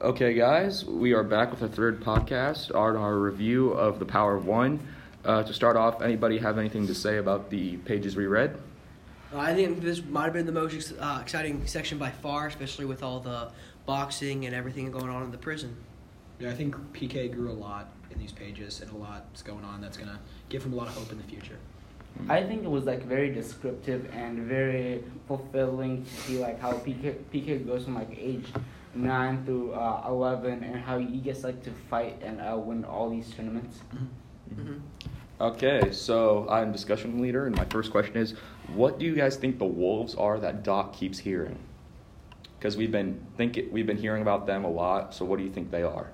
Okay, guys, we are back with a third podcast on our review of The Power of One. Uh, to start off, anybody have anything to say about the pages we read? Uh, I think this might have been the most ex- uh, exciting section by far, especially with all the boxing and everything going on in the prison. Yeah, I think PK grew a lot in these pages, and a lot's going on that's gonna give him a lot of hope in the future. I think it was like very descriptive and very fulfilling to see like how PK PK goes from like age nine through uh, eleven and how he gets like to fight and uh, win all these tournaments. hmm Okay, so I'm discussion leader, and my first question is what do you guys think the wolves are that Doc keeps hearing? Because we've been think we've been hearing about them a lot. So what do you think they are?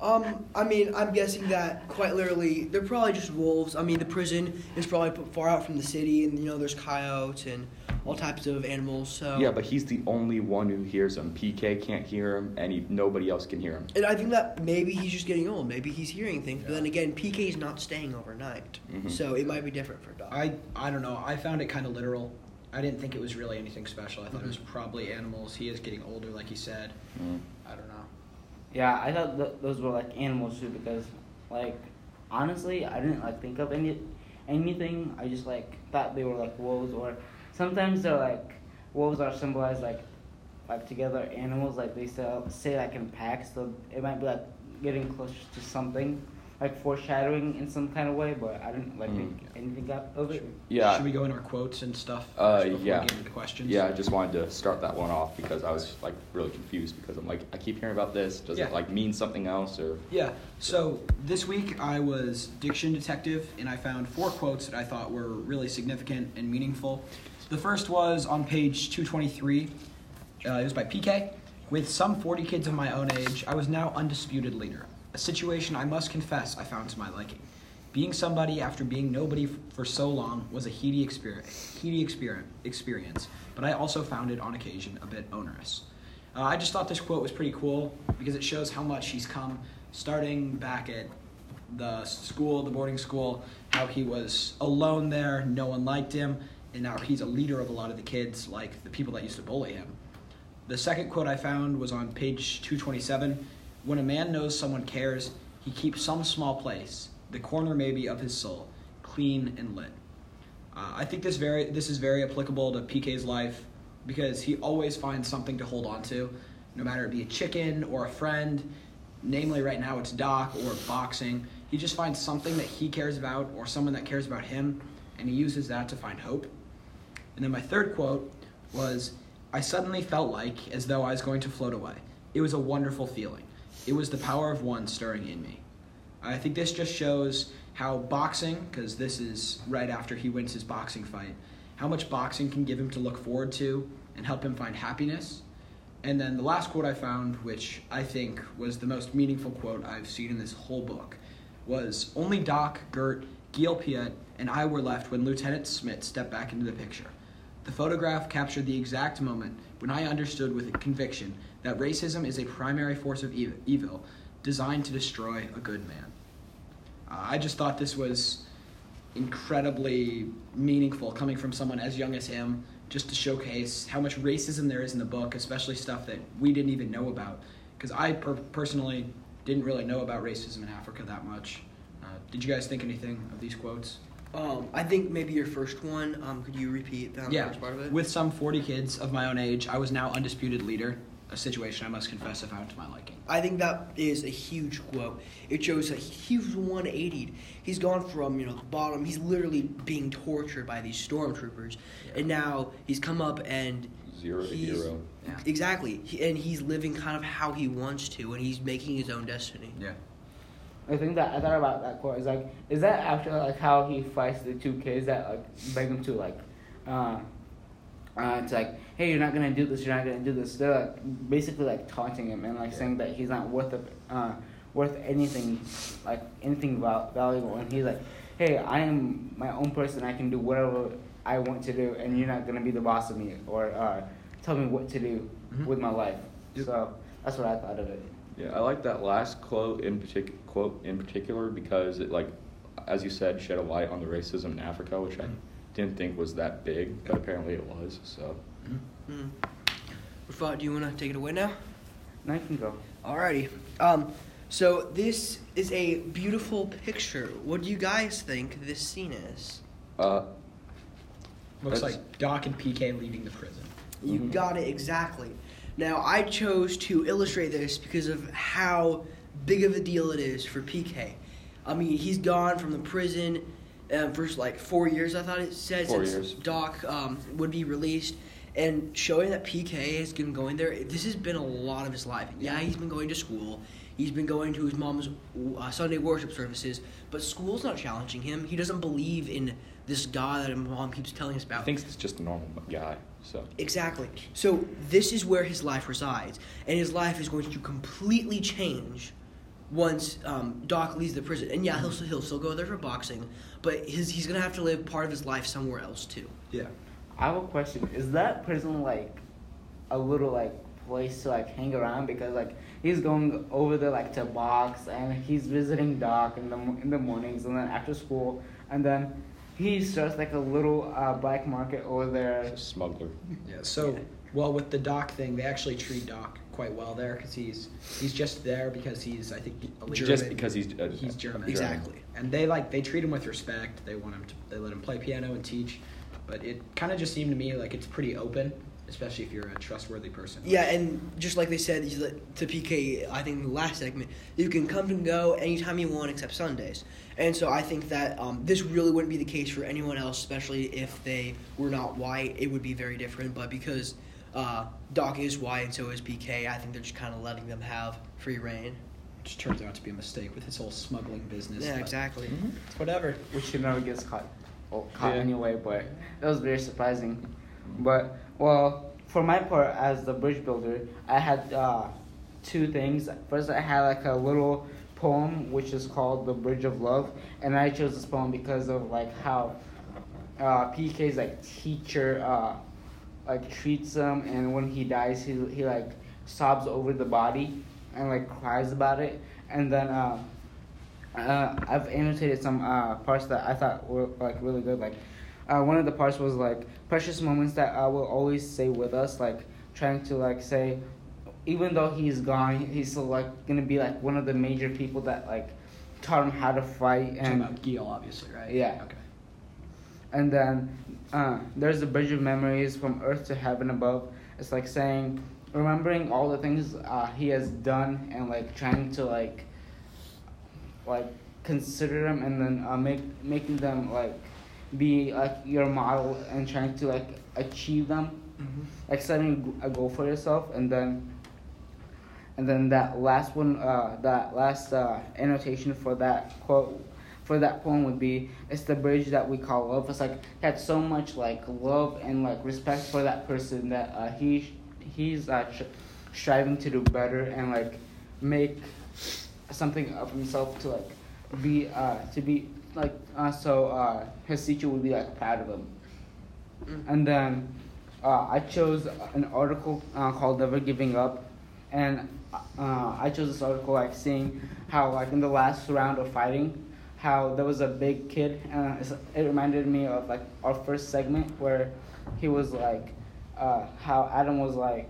Um, I mean, I'm guessing that quite literally, they're probably just wolves. I mean, the prison is probably put far out from the city, and you know, there's coyotes and all types of animals. So Yeah, but he's the only one who hears them. PK can't hear him, and he, nobody else can hear him. And I think that maybe he's just getting old. Maybe he's hearing things. But then again, PK's not staying overnight, Mhm. so it might be different for Doc. I I don't know. I found it kind of literal. I didn't think it was really anything special. I thought it was Mhm. probably animals. He is getting older, like he said. Mm. I don't know. Yeah, I thought th- those were like animals too because like honestly I didn't like think of any anything. I just like thought they were like wolves or sometimes they're like wolves are symbolized like like together animals like they say say like in packs so it might be like getting closer to something like foreshadowing in some kind of way but I didn't like Mm. anything up of it. Yeah. Should we go in our quotes and stuff? Uh, before yeah. We get into the questions. Yeah, I just wanted to start that one off because I was like really confused because I'm like I keep hearing about this. Does Yeah. it like mean something else or? Yeah. So this week I was diction detective, and I found four quotes that I thought were really significant and meaningful. The first was on page 223. Uh, it was by PK. With some 40 kids of my own age, I was now undisputed leader. A situation I must confess I found to my liking. Being somebody after being nobody for so long was a heady experience, heady experience, but I also found it on occasion a bit onerous. Uh, I just thought this quote was pretty cool because it shows how much he's come starting back at the school, the boarding school, how he was alone there, no one liked him, and now he's a leader of a lot of the kids, like the people that used to bully him. The second quote I found was on page 227. When a man knows someone cares, he keeps some small place, the corner maybe of his soul, clean and lit. Uh, I think this very this is very applicable to PK's life because he always finds something to hold on to, no matter it be a chicken or a friend. Namely, right now it's Doc or boxing. He just finds something that he cares about or someone that cares about him, and he uses that to find hope. And then my third quote was I suddenly felt like as though I was going to float away. It was a wonderful feeling. It was the power of one stirring in me. I think this just shows how boxing, because this is right after he wins his boxing fight, how much boxing can give him to look forward to and help him find happiness. And then the last quote I found, which I think was the most meaningful quote I've seen in this whole book, was Only Doc, Gert, Gil Piet, and I were left when Lieutenant Smith stepped back into the picture. The photograph captured the exact moment when I understood with conviction that racism is a primary force of evil designed to destroy a good man. Uh, I just thought this was incredibly meaningful coming from someone as young as him, just to showcase how much racism there is in the book, especially stuff that we didn't even know about. Because I per- personally didn't really know about racism in Africa that much. Uh, did you guys think anything of these quotes? Um, I think maybe your first one. Um, could you repeat that yeah, first part of it? with some 40 kids of my own age, I was now undisputed leader, a situation I must confess I found to my liking. I think that is a huge quote. It shows that he was 180. He's gone from you know the bottom. He's literally being tortured by these stormtroopers, and now he's come up and Zero to he's- hero. Yeah. Exactly, He- and he's living kind of how he wants to, and he's making his own destiny. Yeah. I thing that I thought about that quote. Is like, is that after like how he fights the two kids that like beg him to like, uh, uh, it's like, hey, you're not gonna do this. You're not gonna do this. They're like basically like taunting him and like saying that he's not worth it, uh, worth anything, like anything val- valuable. And he's like, hey, I am my own person. I can do whatever I want to do, and you're not gonna be the boss of me or uh, tell me what to do Mhm. with my life. Yep. So that's what I thought of it. Yeah, I like that last quote in partic- quote in particular because it like, as you said, shed a light on the racism in Africa, which I Mhm. didn't think was that big, but apparently it was. So Mm. Rafat, do you want to take it away now? Now you can go. Alrighty. Um, so this is a beautiful picture. What do you guys think this scene is? Uh, Looks That's- like Doc and PK leaving the prison. You Mhm. got it exactly. Now I chose to illustrate this because of how big of a deal it is for PK. I mean, he's gone from the prison um, for like four years. I thought it said Four since years. Doc um, would be released, and showing that PK has been going there. This has been a lot of his life. Yeah, he's been going to school. He's been going to his mom's uh, Sunday worship services, but school's not challenging him. He doesn't believe in this God that his mom keeps telling us about. I think it's just a normal guy. So Exactly. So this is where his life resides, and his life is going to completely change once um, Doc leaves the prison. And yeah, he'll he'll still go there for boxing, but his he's gonna have to live part of his life somewhere else too. Yeah. I have a question. Is that prison like a little like place to like hang around because like he's going over there like to box and he's visiting Doc in the in the mornings and then after school and then he starts like a little uh, black market over there. a smuggler. Yeah. So, well, with the Doc thing, they actually treat Doc quite well there because he's he's just there because he's I think a Just because he's uh, he's German. Exactly. And they like they treat him with respect. They want him to they let him play piano and teach, but it kind of just seemed to me like it's pretty open, especially if you're a trustworthy person. Yeah, and just like they said to PK, I think in the last segment, you can come and go anytime you want except Sundays. And so I think that um, this really wouldn't be the case for anyone else, especially if they were not white. It would be very different. But because uh, Doc is white and so is PK, I think they're just kind of letting them have free reign. Which turns out to be a mistake with his whole smuggling business. Yeah, but exactly. It's whatever. which he never gets caught, well, caught Yeah. anyway. But that was very surprising. But well, for my part as the bridge builder, I had uh, two things. First, I had like a little poem which is called "The Bridge of Love," and I chose this poem because of like how uh, PK's like teacher uh, like treats him, and when he dies, he he like sobs over the body and like cries about it, and then. Uh, uh, I've annotated some uh, parts that I thought were like really good. Like uh, one of the parts was like precious moments that I will always stay with us. Like trying to like say, even though he's gone, he's still like gonna be like one of the major people that like taught him how to fight Talking and about Gil, obviously, right? Yeah. Okay. And then uh, there's the bridge of memories from earth to heaven above. It's like saying, remembering all the things uh, he has done and like trying to like, like consider them and then uh, make making them like be like your model and trying to like achieve them, like setting a goal for yourself and then. And then that last one, uh, that last uh, annotation for that quote for that poem would be it's the bridge that we call love. It's like he had so much like love and like respect for that person that uh, he he's uh, sh- striving to do better and like make something of himself to like be uh, to be like uh, so uh, his teacher would be like proud of him. And then uh, I chose an article uh, called "Never Giving Up," and uh, I chose this article like seeing how like in the last round of fighting, how there was a big kid. Uh, it's- it reminded me of like our first segment where he was like uh, how Adam was like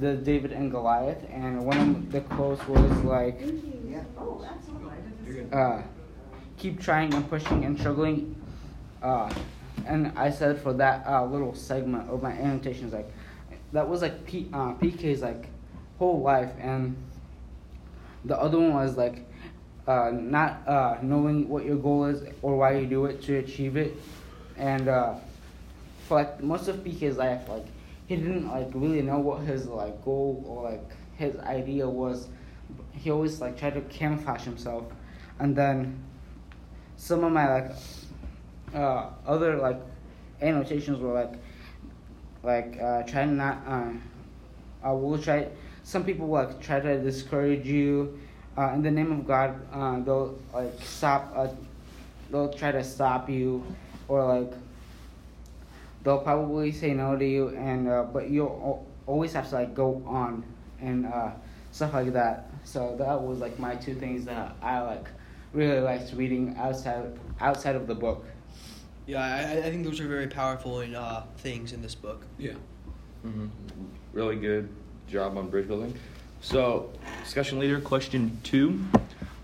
the David and Goliath, and one of the quotes was like, uh, "Keep trying and pushing and struggling." Uh, and I said for that uh, little segment of my annotations, like that was like P, uh, PK's like whole life, and the other one was like uh, not uh, knowing what your goal is or why you do it to achieve it, and uh, for like most of PK's life, like he didn't like really know what his like goal or like his idea was. He always like tried to camouflage himself, and then some of my like uh, other like annotations were like like uh, try not uh, uh, will try some people like try to discourage you uh, in the name of God uh, they'll like stop uh, they'll try to stop you or like they'll probably say no to you and uh, but you'll always have to like go on and uh, stuff like that so that was like my two things that I like really liked reading outside outside of the book Yeah, I, I think those are very powerful in, uh, things in this book. Yeah. hmm Really good job on bridge building. So, discussion leader, question two.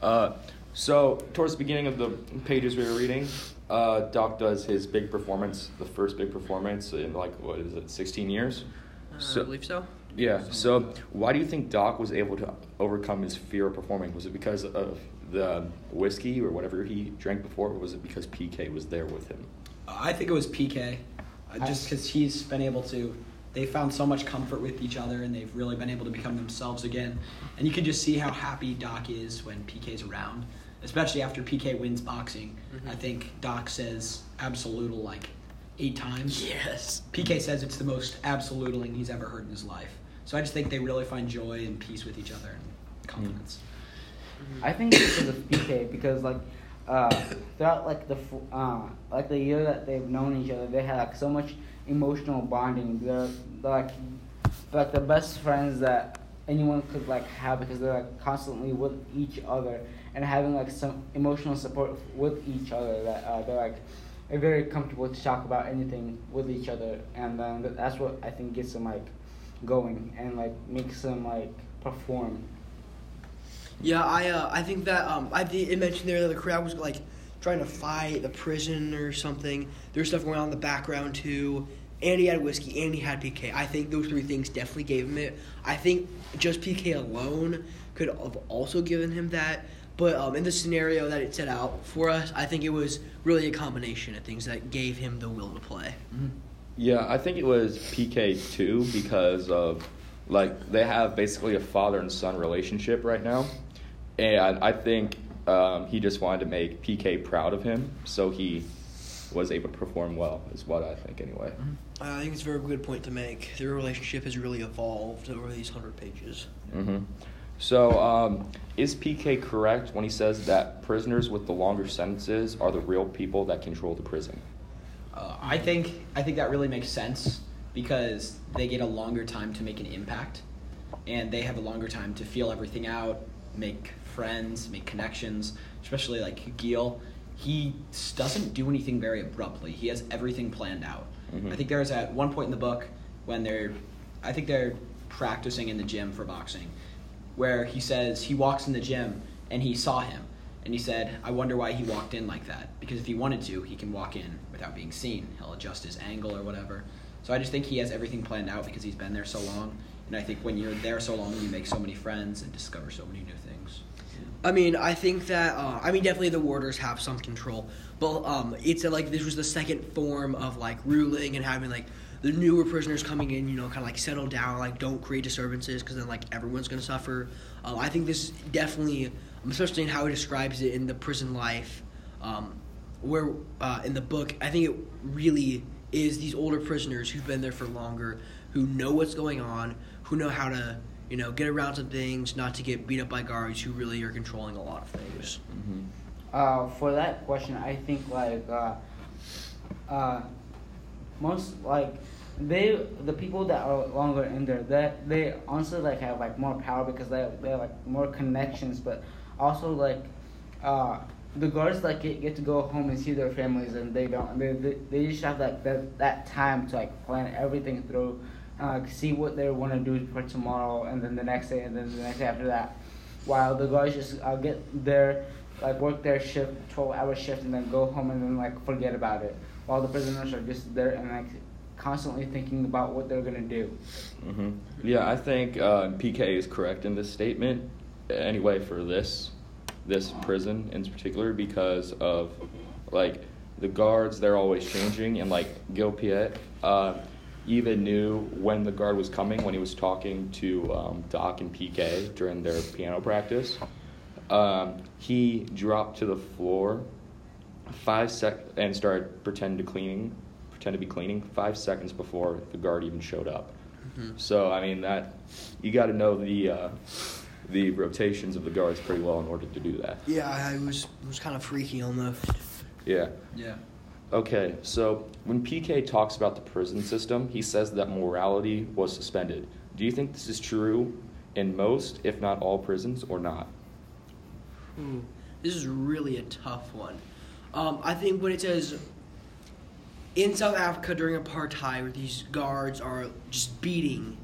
Uh, so, towards the beginning of the pages we were reading, uh, Doc does his big performance, the first big performance in like what is it, 16 years? Uh, So- I believe so. Yeah. So, why do you think Doc was able to overcome his fear of performing? Was it because of the whiskey or whatever he drank before, or was it because PK was there with him? I think it was PK, uh, just because he's been able to. They found so much comfort with each other, and they've really been able to become themselves again. And you can just see how happy Doc is when PK's around, especially after PK wins boxing. Mhm. I think Doc says absolutal like eight times. Yes. PK says it's the most absolutely he's ever heard in his life. So I just think they really find joy and peace with each other and confidence. I think it's because of PK because like uh, throughout like the uh, like the year that they've known each other, they had like so much emotional bonding. They're, they're like they're, like the best friends that anyone could like have because they're like constantly with each other and having like some emotional support with each other. That uh, they're like they're very comfortable to talk about anything with each other, and um, that's what I think gets them like going and like makes them like perform. Yeah, I uh, I think that um I think it mentioned there that the crowd was like trying to fight the prison or something. There's stuff going on in the background too. And he had whiskey, and he had PK. I think those three things definitely gave him it. I think just PK alone could have also given him that. But um, in the scenario that it set out for us, I think it was really a combination of things that gave him the will to play. Yeah, I think it was PK too because of like they have basically a father and son relationship right now, and I think um, he just wanted to make PK proud of him, so he was able to perform well. Is what I think anyway. I think it's a very good point to make. Their relationship has really evolved over these hundred pages. hmm So, um, is PK correct when he says that prisoners with the longer sentences are the real people that control the prison? Uh, I think I think that really makes sense because they get a longer time to make an impact, and they have a longer time to feel everything out, make friends, make connections. Especially like Gil, he doesn't do anything very abruptly. He has everything planned out. Mhm. I think there's at one point in the book when they're, I think they're practicing in the gym for boxing, where he says he walks in the gym and he saw him and he said, I wonder why he walked in like that. Because if he wanted to, he can walk in without being seen. He'll adjust his angle or whatever. So I just think he has everything planned out because he's been there so long. And I think when you're there so long, you make so many friends and discover so many new things. I mean, I think that uh, I mean definitely the warders have some control, but um, it's uh, like this was the second form of like ruling and having like the newer prisoners coming in, you know, kind of like settle down, like don't create disturbances because then like everyone's gonna suffer. Uh, I think this definitely, um, especially in how he describes it in the prison life, um, where uh, in the book, I think it really is these older prisoners who've been there for longer, who know what's going on, who know how to you know get around some things, not to get beat up by guards who really are controlling a lot of things. Mm-hmm. Uh, for that question, I think like uh, uh, most like they the people that are longer in there that they honestly like have like more power because they they have like more connections, but also like uh, the guards like get, get to go home and see their families and they don't. They they, they just have like that that time to like plan everything through. Uh, see what they want to do for tomorrow, and then the next day, and then the next day after that. While the guys just uh, get there, like work their shift, twelve hour shift, and then go home and then like forget about it. While the prisoners are just there and like constantly thinking about what they're gonna do. hmm Yeah, I think uh, PK is correct in this statement. Anyway, for this this prison in particular, because of like the guards, they're always changing, and like Gil Piet uh, even knew when the guard was coming when he was talking to um, Doc and PK during their piano practice. Um, he dropped to the floor five sec and started pretend to cleaning, pretend to be cleaning five seconds before the guard even showed up. So I mean that you got to know the uh, the rotations of the guards pretty well in order to do that. Yeah, I was was kind of freaky almost. Yeah. Yeah. Okay, so when PK talks about the prison system, he says that morality was suspended. Do you think this is true in most, if not all, prisons, or not? Hmm. This is really a tough one. Um, I think when it says in South Africa during apartheid, where these guards are just beating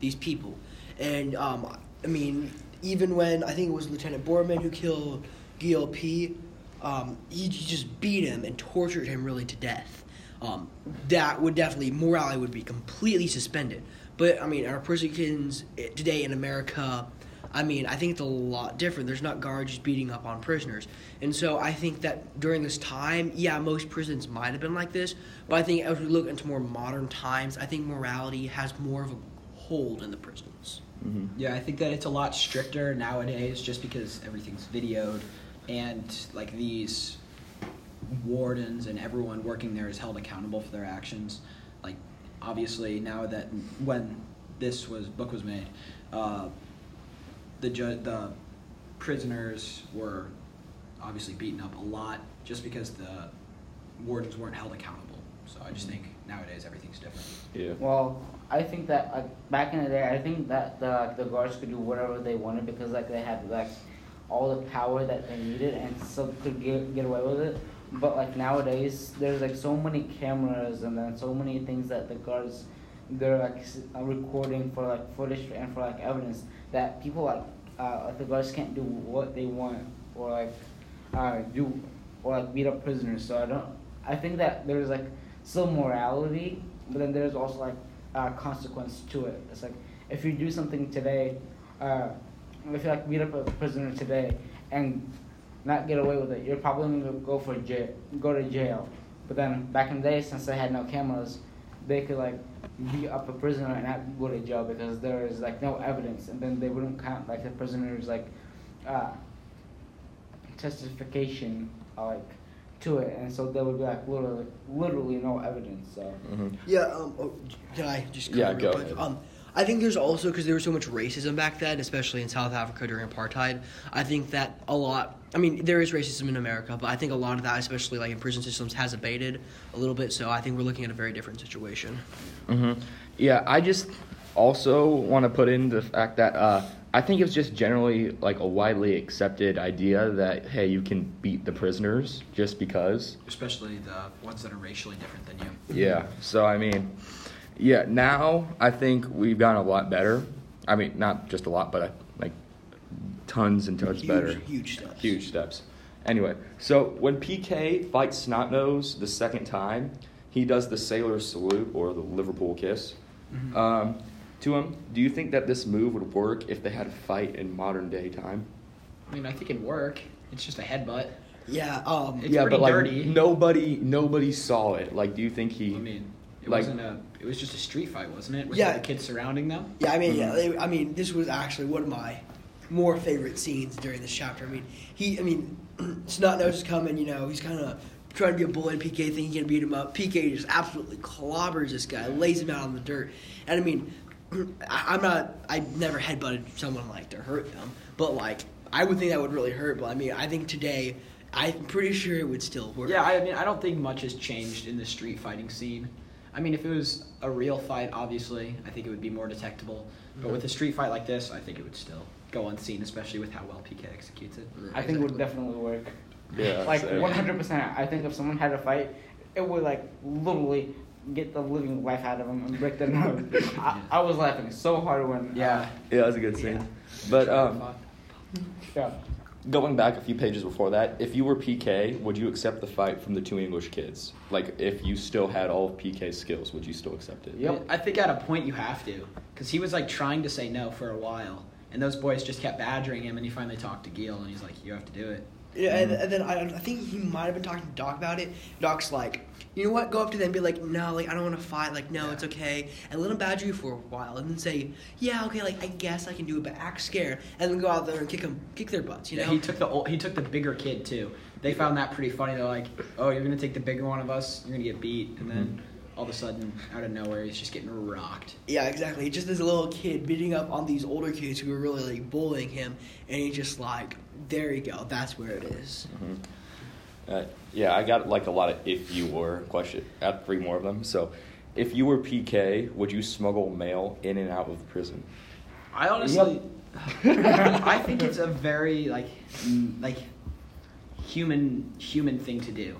these people, And um, I mean, even when I think it was Lieutenant Borman who killed Gil P, um, he just beat him and tortured him really to death. Um, that would definitely morality would be completely suspended. But I mean, our prisons eh, today in America, I mean, I think it's a lot different. There's not guards just beating up on prisoners, and so I think that during this time, yeah, most prisons might have been like this. But I think as we look into more modern times, I think morality has more of a hold in the prisons. hmm Yeah, I think that it's a lot stricter nowadays just because everything's videoed and like these wardens and everyone working there is held accountable for their actions. Like obviously now that when this was book was made, uh, the ju- the prisoners were obviously beaten up a lot just because the wardens weren't held accountable. So I just think nowadays everything's different. Yeah. Well, I think that like back in the day, I think that the the guards could do whatever they wanted because like they had like all the power that they needed and still could get get away with it. But like nowadays, there's like so many cameras and then so many things that the guards they're like uh, recording for like footage and for like evidence that people like uh, like the guards can't do what they want or like uh, do or like beat up prisoners. So I don't. I think that there's like still morality, but then there's also like uh, consequence to it. It's like if you do something today, uh, if you like beat up a prisoner today and not get away with it, you're probably gonna go for jail, go to jail. But then back in the day, since they had no cameras, they could like beat up a prisoner and not go to jail because there is like no evidence, and then they wouldn't count like the prisoner's like uh, testification uh, like to it, and so there would be like literally, literally no evidence. So. hmm Yeah. Um. Oh, can I just Yeah, comment real go ahead. Um. I think there's also because there was so much racism back then, especially in South Africa during apartheid. I think that a lot. I mean, there is racism in America, but I think a lot of that, especially like in prison systems, has abated a little bit. So I think we're looking at a very different situation. hmm Yeah, I just also want to put in the fact that uh, I think it's just generally like a widely accepted idea that hey, you can beat the prisoners just because. Especially the ones that are racially different than you. Yeah. So I mean, yeah. Now I think we've gotten a lot better. I mean, not just a lot, but uh, like tons and tons huge, better. huge steps. Huge steps. Anyway, so when PK fights Snotnose the second time, he does the sailor salute or the Liverpool kiss um, to him. Do you think that this move would work if they had a fight in modern day time? I mean, I think it'd work. It's just a headbutt. Yeah. Um. It's yeah, pretty but like nobody, nobody saw it. Like, do you think he? I mean, it like- wasn't a. It was just a street fight, wasn't it? With Yeah. the kids surrounding them. Yeah, I mean, yeah, Mm-hmm. they, I mean, this was actually one of my more favorite scenes during this chapter. I mean, he, I mean, Snotnose is coming, you know, he's kind of trying to be a bully, and PK thinking he can beat him up. PK just absolutely clobbers this guy, lays him out on the dirt. And I mean, I, I'm not, I never headbutted someone like to hurt them, but like, I would think that would really hurt. But I mean, I think today, I'm pretty sure it would still work. Yeah, I mean, I don't think much has changed in the street fighting scene. I mean, if it was a real fight, obviously, I think it would be more detectable. But with a street fight like this, I think it would still go unseen, especially with how well PK executes it. I think it would definitely work. Yeah, like one hundred percent. I think if someone had a fight, it would like literally get the living life out of them and break their nose. I, I was laughing so hard when Yeah. Yeah, that's a good scene. Yeah. But um, uh, yeah. Going back a few pages before that, if you were PK, would you accept the fight from the two English kids? Like, if you still had all of PK's skills, would you still accept it? Yep. I think at a point you have to, because he was like trying to say no for a while, and those boys just kept badgering him, and he finally talked to Gil, and he's like, "You have to do it." Yeah, and, hmm. and then I, I think he might have been talking to Doc about it. Doc's like, you know what? Go up to them and be like, no, like I don't want to fight. Like, no, it's okay. And let them badger you for a while, and then say, yeah, okay, like I guess I can do it, but act scared, and then go out there and kick them, kick their butts. You know? Yeah, he took the old, he took the bigger kid too. They found that pretty funny. They're like, "Oh, you're gonna take the bigger one of us. You're gonna get beat," and then hmm. All of a sudden, out of nowhere, he's just getting rocked. yeah, exactly. Just this little kid beating up on these older kids who were really like bullying him, and he's just like, there you go. That's where it is. Mhm. Uh, yeah, I got like a lot of if you were question. I have three more of them. So, if you were PK, would you smuggle mail in and out of the prison? I honestly, I think it's a very like, like, human human thing to do.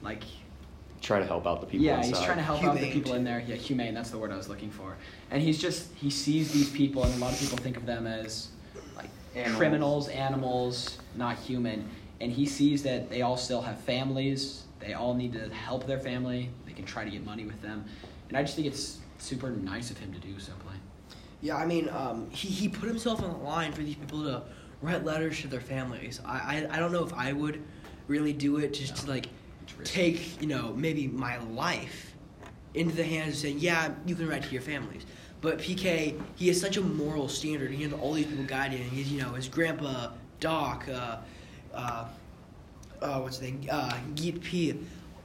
Like, try to help out the people yeah, inside. he's trying to help out the people in there. Yeah, humane. That's the word I was looking for. And he's just he sees these people, and a lot of people think of them as like Animals. criminals, animals, not human. And he sees that they all still have families. They all need to help their family. They can try to get money with them. And I just think it's super nice of him to do simply. Yeah, I mean, um, he, he put himself on the line for these people to write letters to their families. I, I, I don't know if I would really do it just to like It's risky. Take, you know, maybe my life into the hands of saying, yeah, you can write to your families. But PK, he has such a moral standard. He has all these people guiding him. He's, you know, his grandpa, Doc, uh, uh, uh, what's the name? Uh, Geet Peel,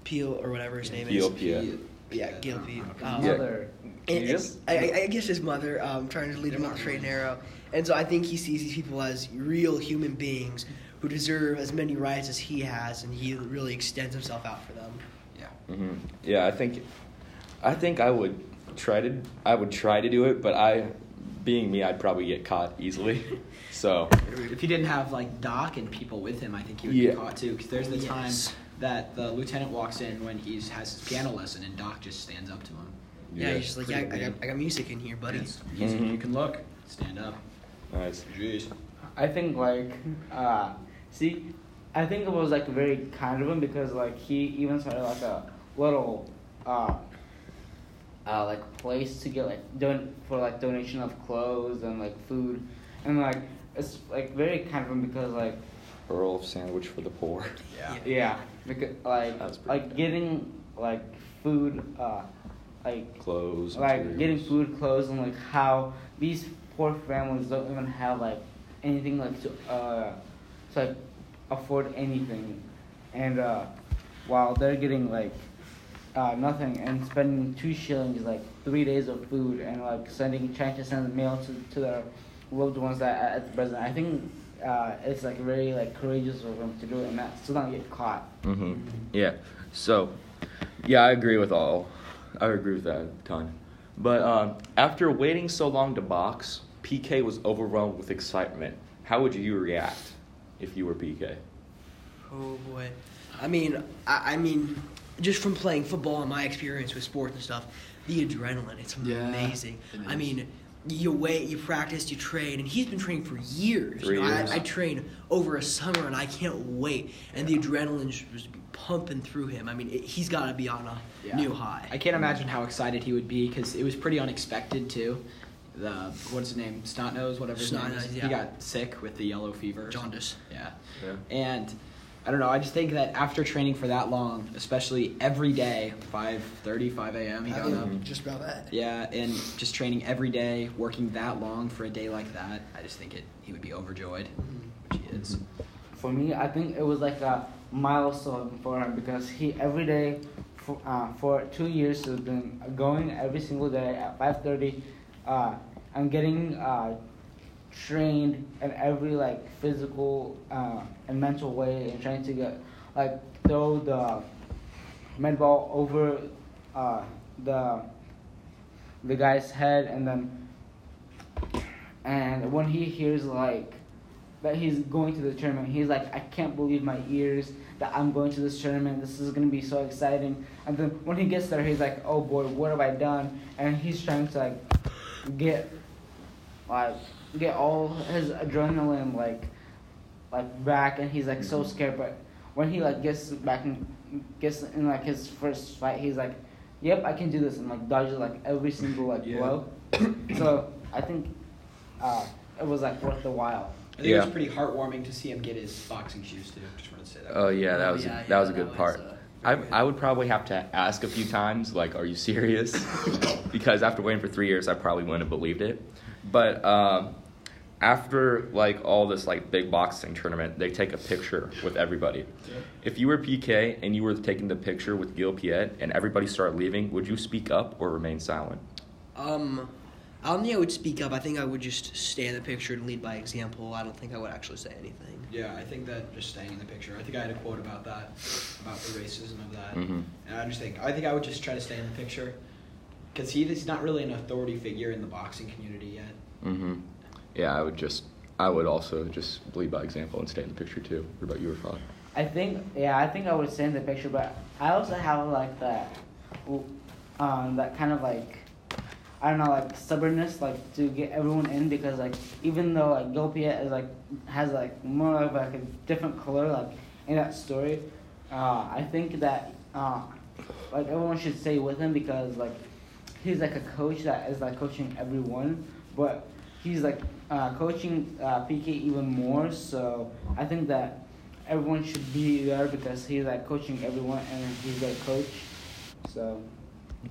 Peel, or whatever his name Peel, is. Peel. Yeah, Gil Peel. Um, Yeah. Mother. And, and I, I- I guess his mother um, trying to lead him on the straight and narrow. And so I think he sees these people as real human beings who deserve as many rights as he has, and he really extends himself out for them. Yeah. hmm Yeah, I think, I think I would try to, I would try to do it, but I, being me, I'd probably get caught easily. so, If he didn't have like Doc and people with him, I think he would Yeah. get caught too. Because there's the Yes. time that the lieutenant walks in when he's has his piano lesson, and Doc just stands up to him. Yeah, he's just like, yeah, I, I, got, I got music in here, buddy. It's easy. Mhm. You can look, stand up. nice. Jeez. I think like uh see I think it was like very kind of him because like he even started like a little uh uh like place to get like don for like donation of clothes and like food and like it's like very kind of him because like Earl sandwich for the poor. Yeah. yeah because like That was pretty like good. getting like food uh like Clothes. like getting food, clothes, and like how these poor families don't even have like anything like to uh to afford anything, and uh while they're getting like uh nothing and spending two shillings like three days of food and like sending trying to send mail to to their loved ones that at the present. I think uh it's like very like courageous of them to do it and not still not get caught. Mm-hmm. Yeah. So, yeah, I agree with all. I agree with that a ton. But um, after waiting so long to box, PK was overwhelmed with excitement. How would you react if you were PK? Oh boy, I mean, I, I mean, just from playing football and my experience with sports and stuff, the adrenaline, it's Yeah, amazing. it I mean, you wait, you practice, you train, and he's been training for years. Three You know, years. I, I train over a summer, and I can't wait. And the adrenaline just was pumping through him. I mean, it, he's got to be on a Yeah. new high. I can't imagine how excited he would be because it was pretty unexpected too. The what's his name? Snot nose, whatever his name Snot-nose, is. yeah. He got sick with the yellow fever. or something. Jaundice. Yeah. Yeah. And I don't know. I just think that after training for that long, especially every day, 5:30, 5 a.m. He I got think up. just about that. Yeah, and just training every day, working that long for a day like that, I just think it he would be overjoyed, which he is. For me, I think it was like a milestone for him because he every day for, uh, for two years has been going every single day at five thirty, uh, and getting uh, trained in every like physical uh, and mental way and trying to get like throw the med ball over uh, the the guy's head and then and when he hears like that he's going to the tournament, he's like, I can't believe my ears that I'm going to this tournament. This is gonna be so exciting. And then when he gets there, he's like, Oh boy, what have I done? And he's trying to like get like get all his adrenaline like like back, and he's like so scared. But when he like gets back and gets in like his first fight, he's like, Yep, I can do this, and like dodges like every single like Yeah. blow. so I think uh, it was like worth the while. I think it was pretty heartwarming to see him get his boxing shoes too. Just wanted to say that. Oh yeah, that was yeah, that was a good that part. was, uh, I. I would probably have to ask a few times, like, are you serious? because after waiting for three years, I probably wouldn't have believed it. But um, after like all this like big boxing tournament, they take a picture with everybody. If you were PK and you were taking the picture with Gil Piet and everybody started leaving, would you speak up or remain silent? Um, I don't think I would speak up. I think I would just stay in the picture and lead by example. I don't think I would actually say anything. Yeah, I think that just staying in the picture. I think I had a quote about that, about the racism of that. Mhm. And I just think I think I would just try to stay in the picture, because he, he's not really an authority figure in the boxing community yet. Mm-hmm. Yeah, I would just I would also just lead by example and stay in the picture too. What about you, Rafat? I think yeah, I think I would stay in the picture, but I also have like that, um, that kind of like, I don't know, like stubbornness, like to get everyone in because like even though like Gilpiet is like has like more of like a different color like in that story, uh, I think that uh, like everyone should stay with him because like he's like a coach that is like coaching everyone, but he's like uh, coaching uh, PK even more. So I think that everyone should be there because he's like coaching everyone and he's their coach. So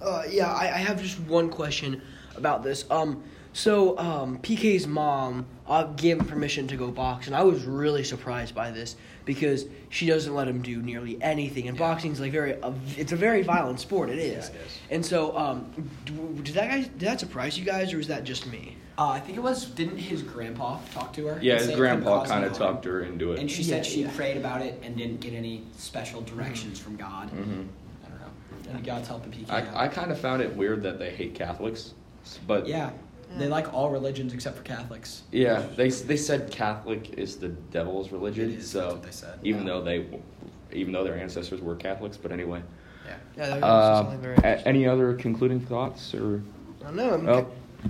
Uh, yeah, I, I have just one question about this. Um, so um, PK's mom uh, gave him permission to go box, and I was really surprised by this because she doesn't let him do nearly anything. And boxing's like very, uh, it's a very violent sport. It is. Yeah, it is. And so, um, d- did that guy, did that surprise you guys, or was that just me? Uh, I think it was. Didn't his grandpa talk to her? Yeah, his say it couldn't grandpa kind of talked her into it. And she Yeah, said she yeah. prayed about it and didn't get any special directions from God. hmm I don't know. And God's helping PK. I, I kind of found it weird that they hate Catholics, but yeah, they like all religions except for Catholics. Yeah, they they said Catholic is the devil's religion. It is, so that's what they said. even Yeah. though they, even though their ancestors were Catholics, but anyway. Yeah. Yeah, Uh, very a- any other concluding thoughts or? I don't know. I'm Oh,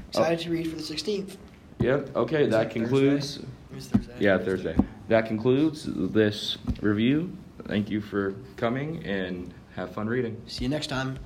excited to read for the 16th. Yep. Okay, Is that it concludes. It's Thursday. Yeah, Thursday. That concludes this review. Thank you for coming and have fun reading. See you next time.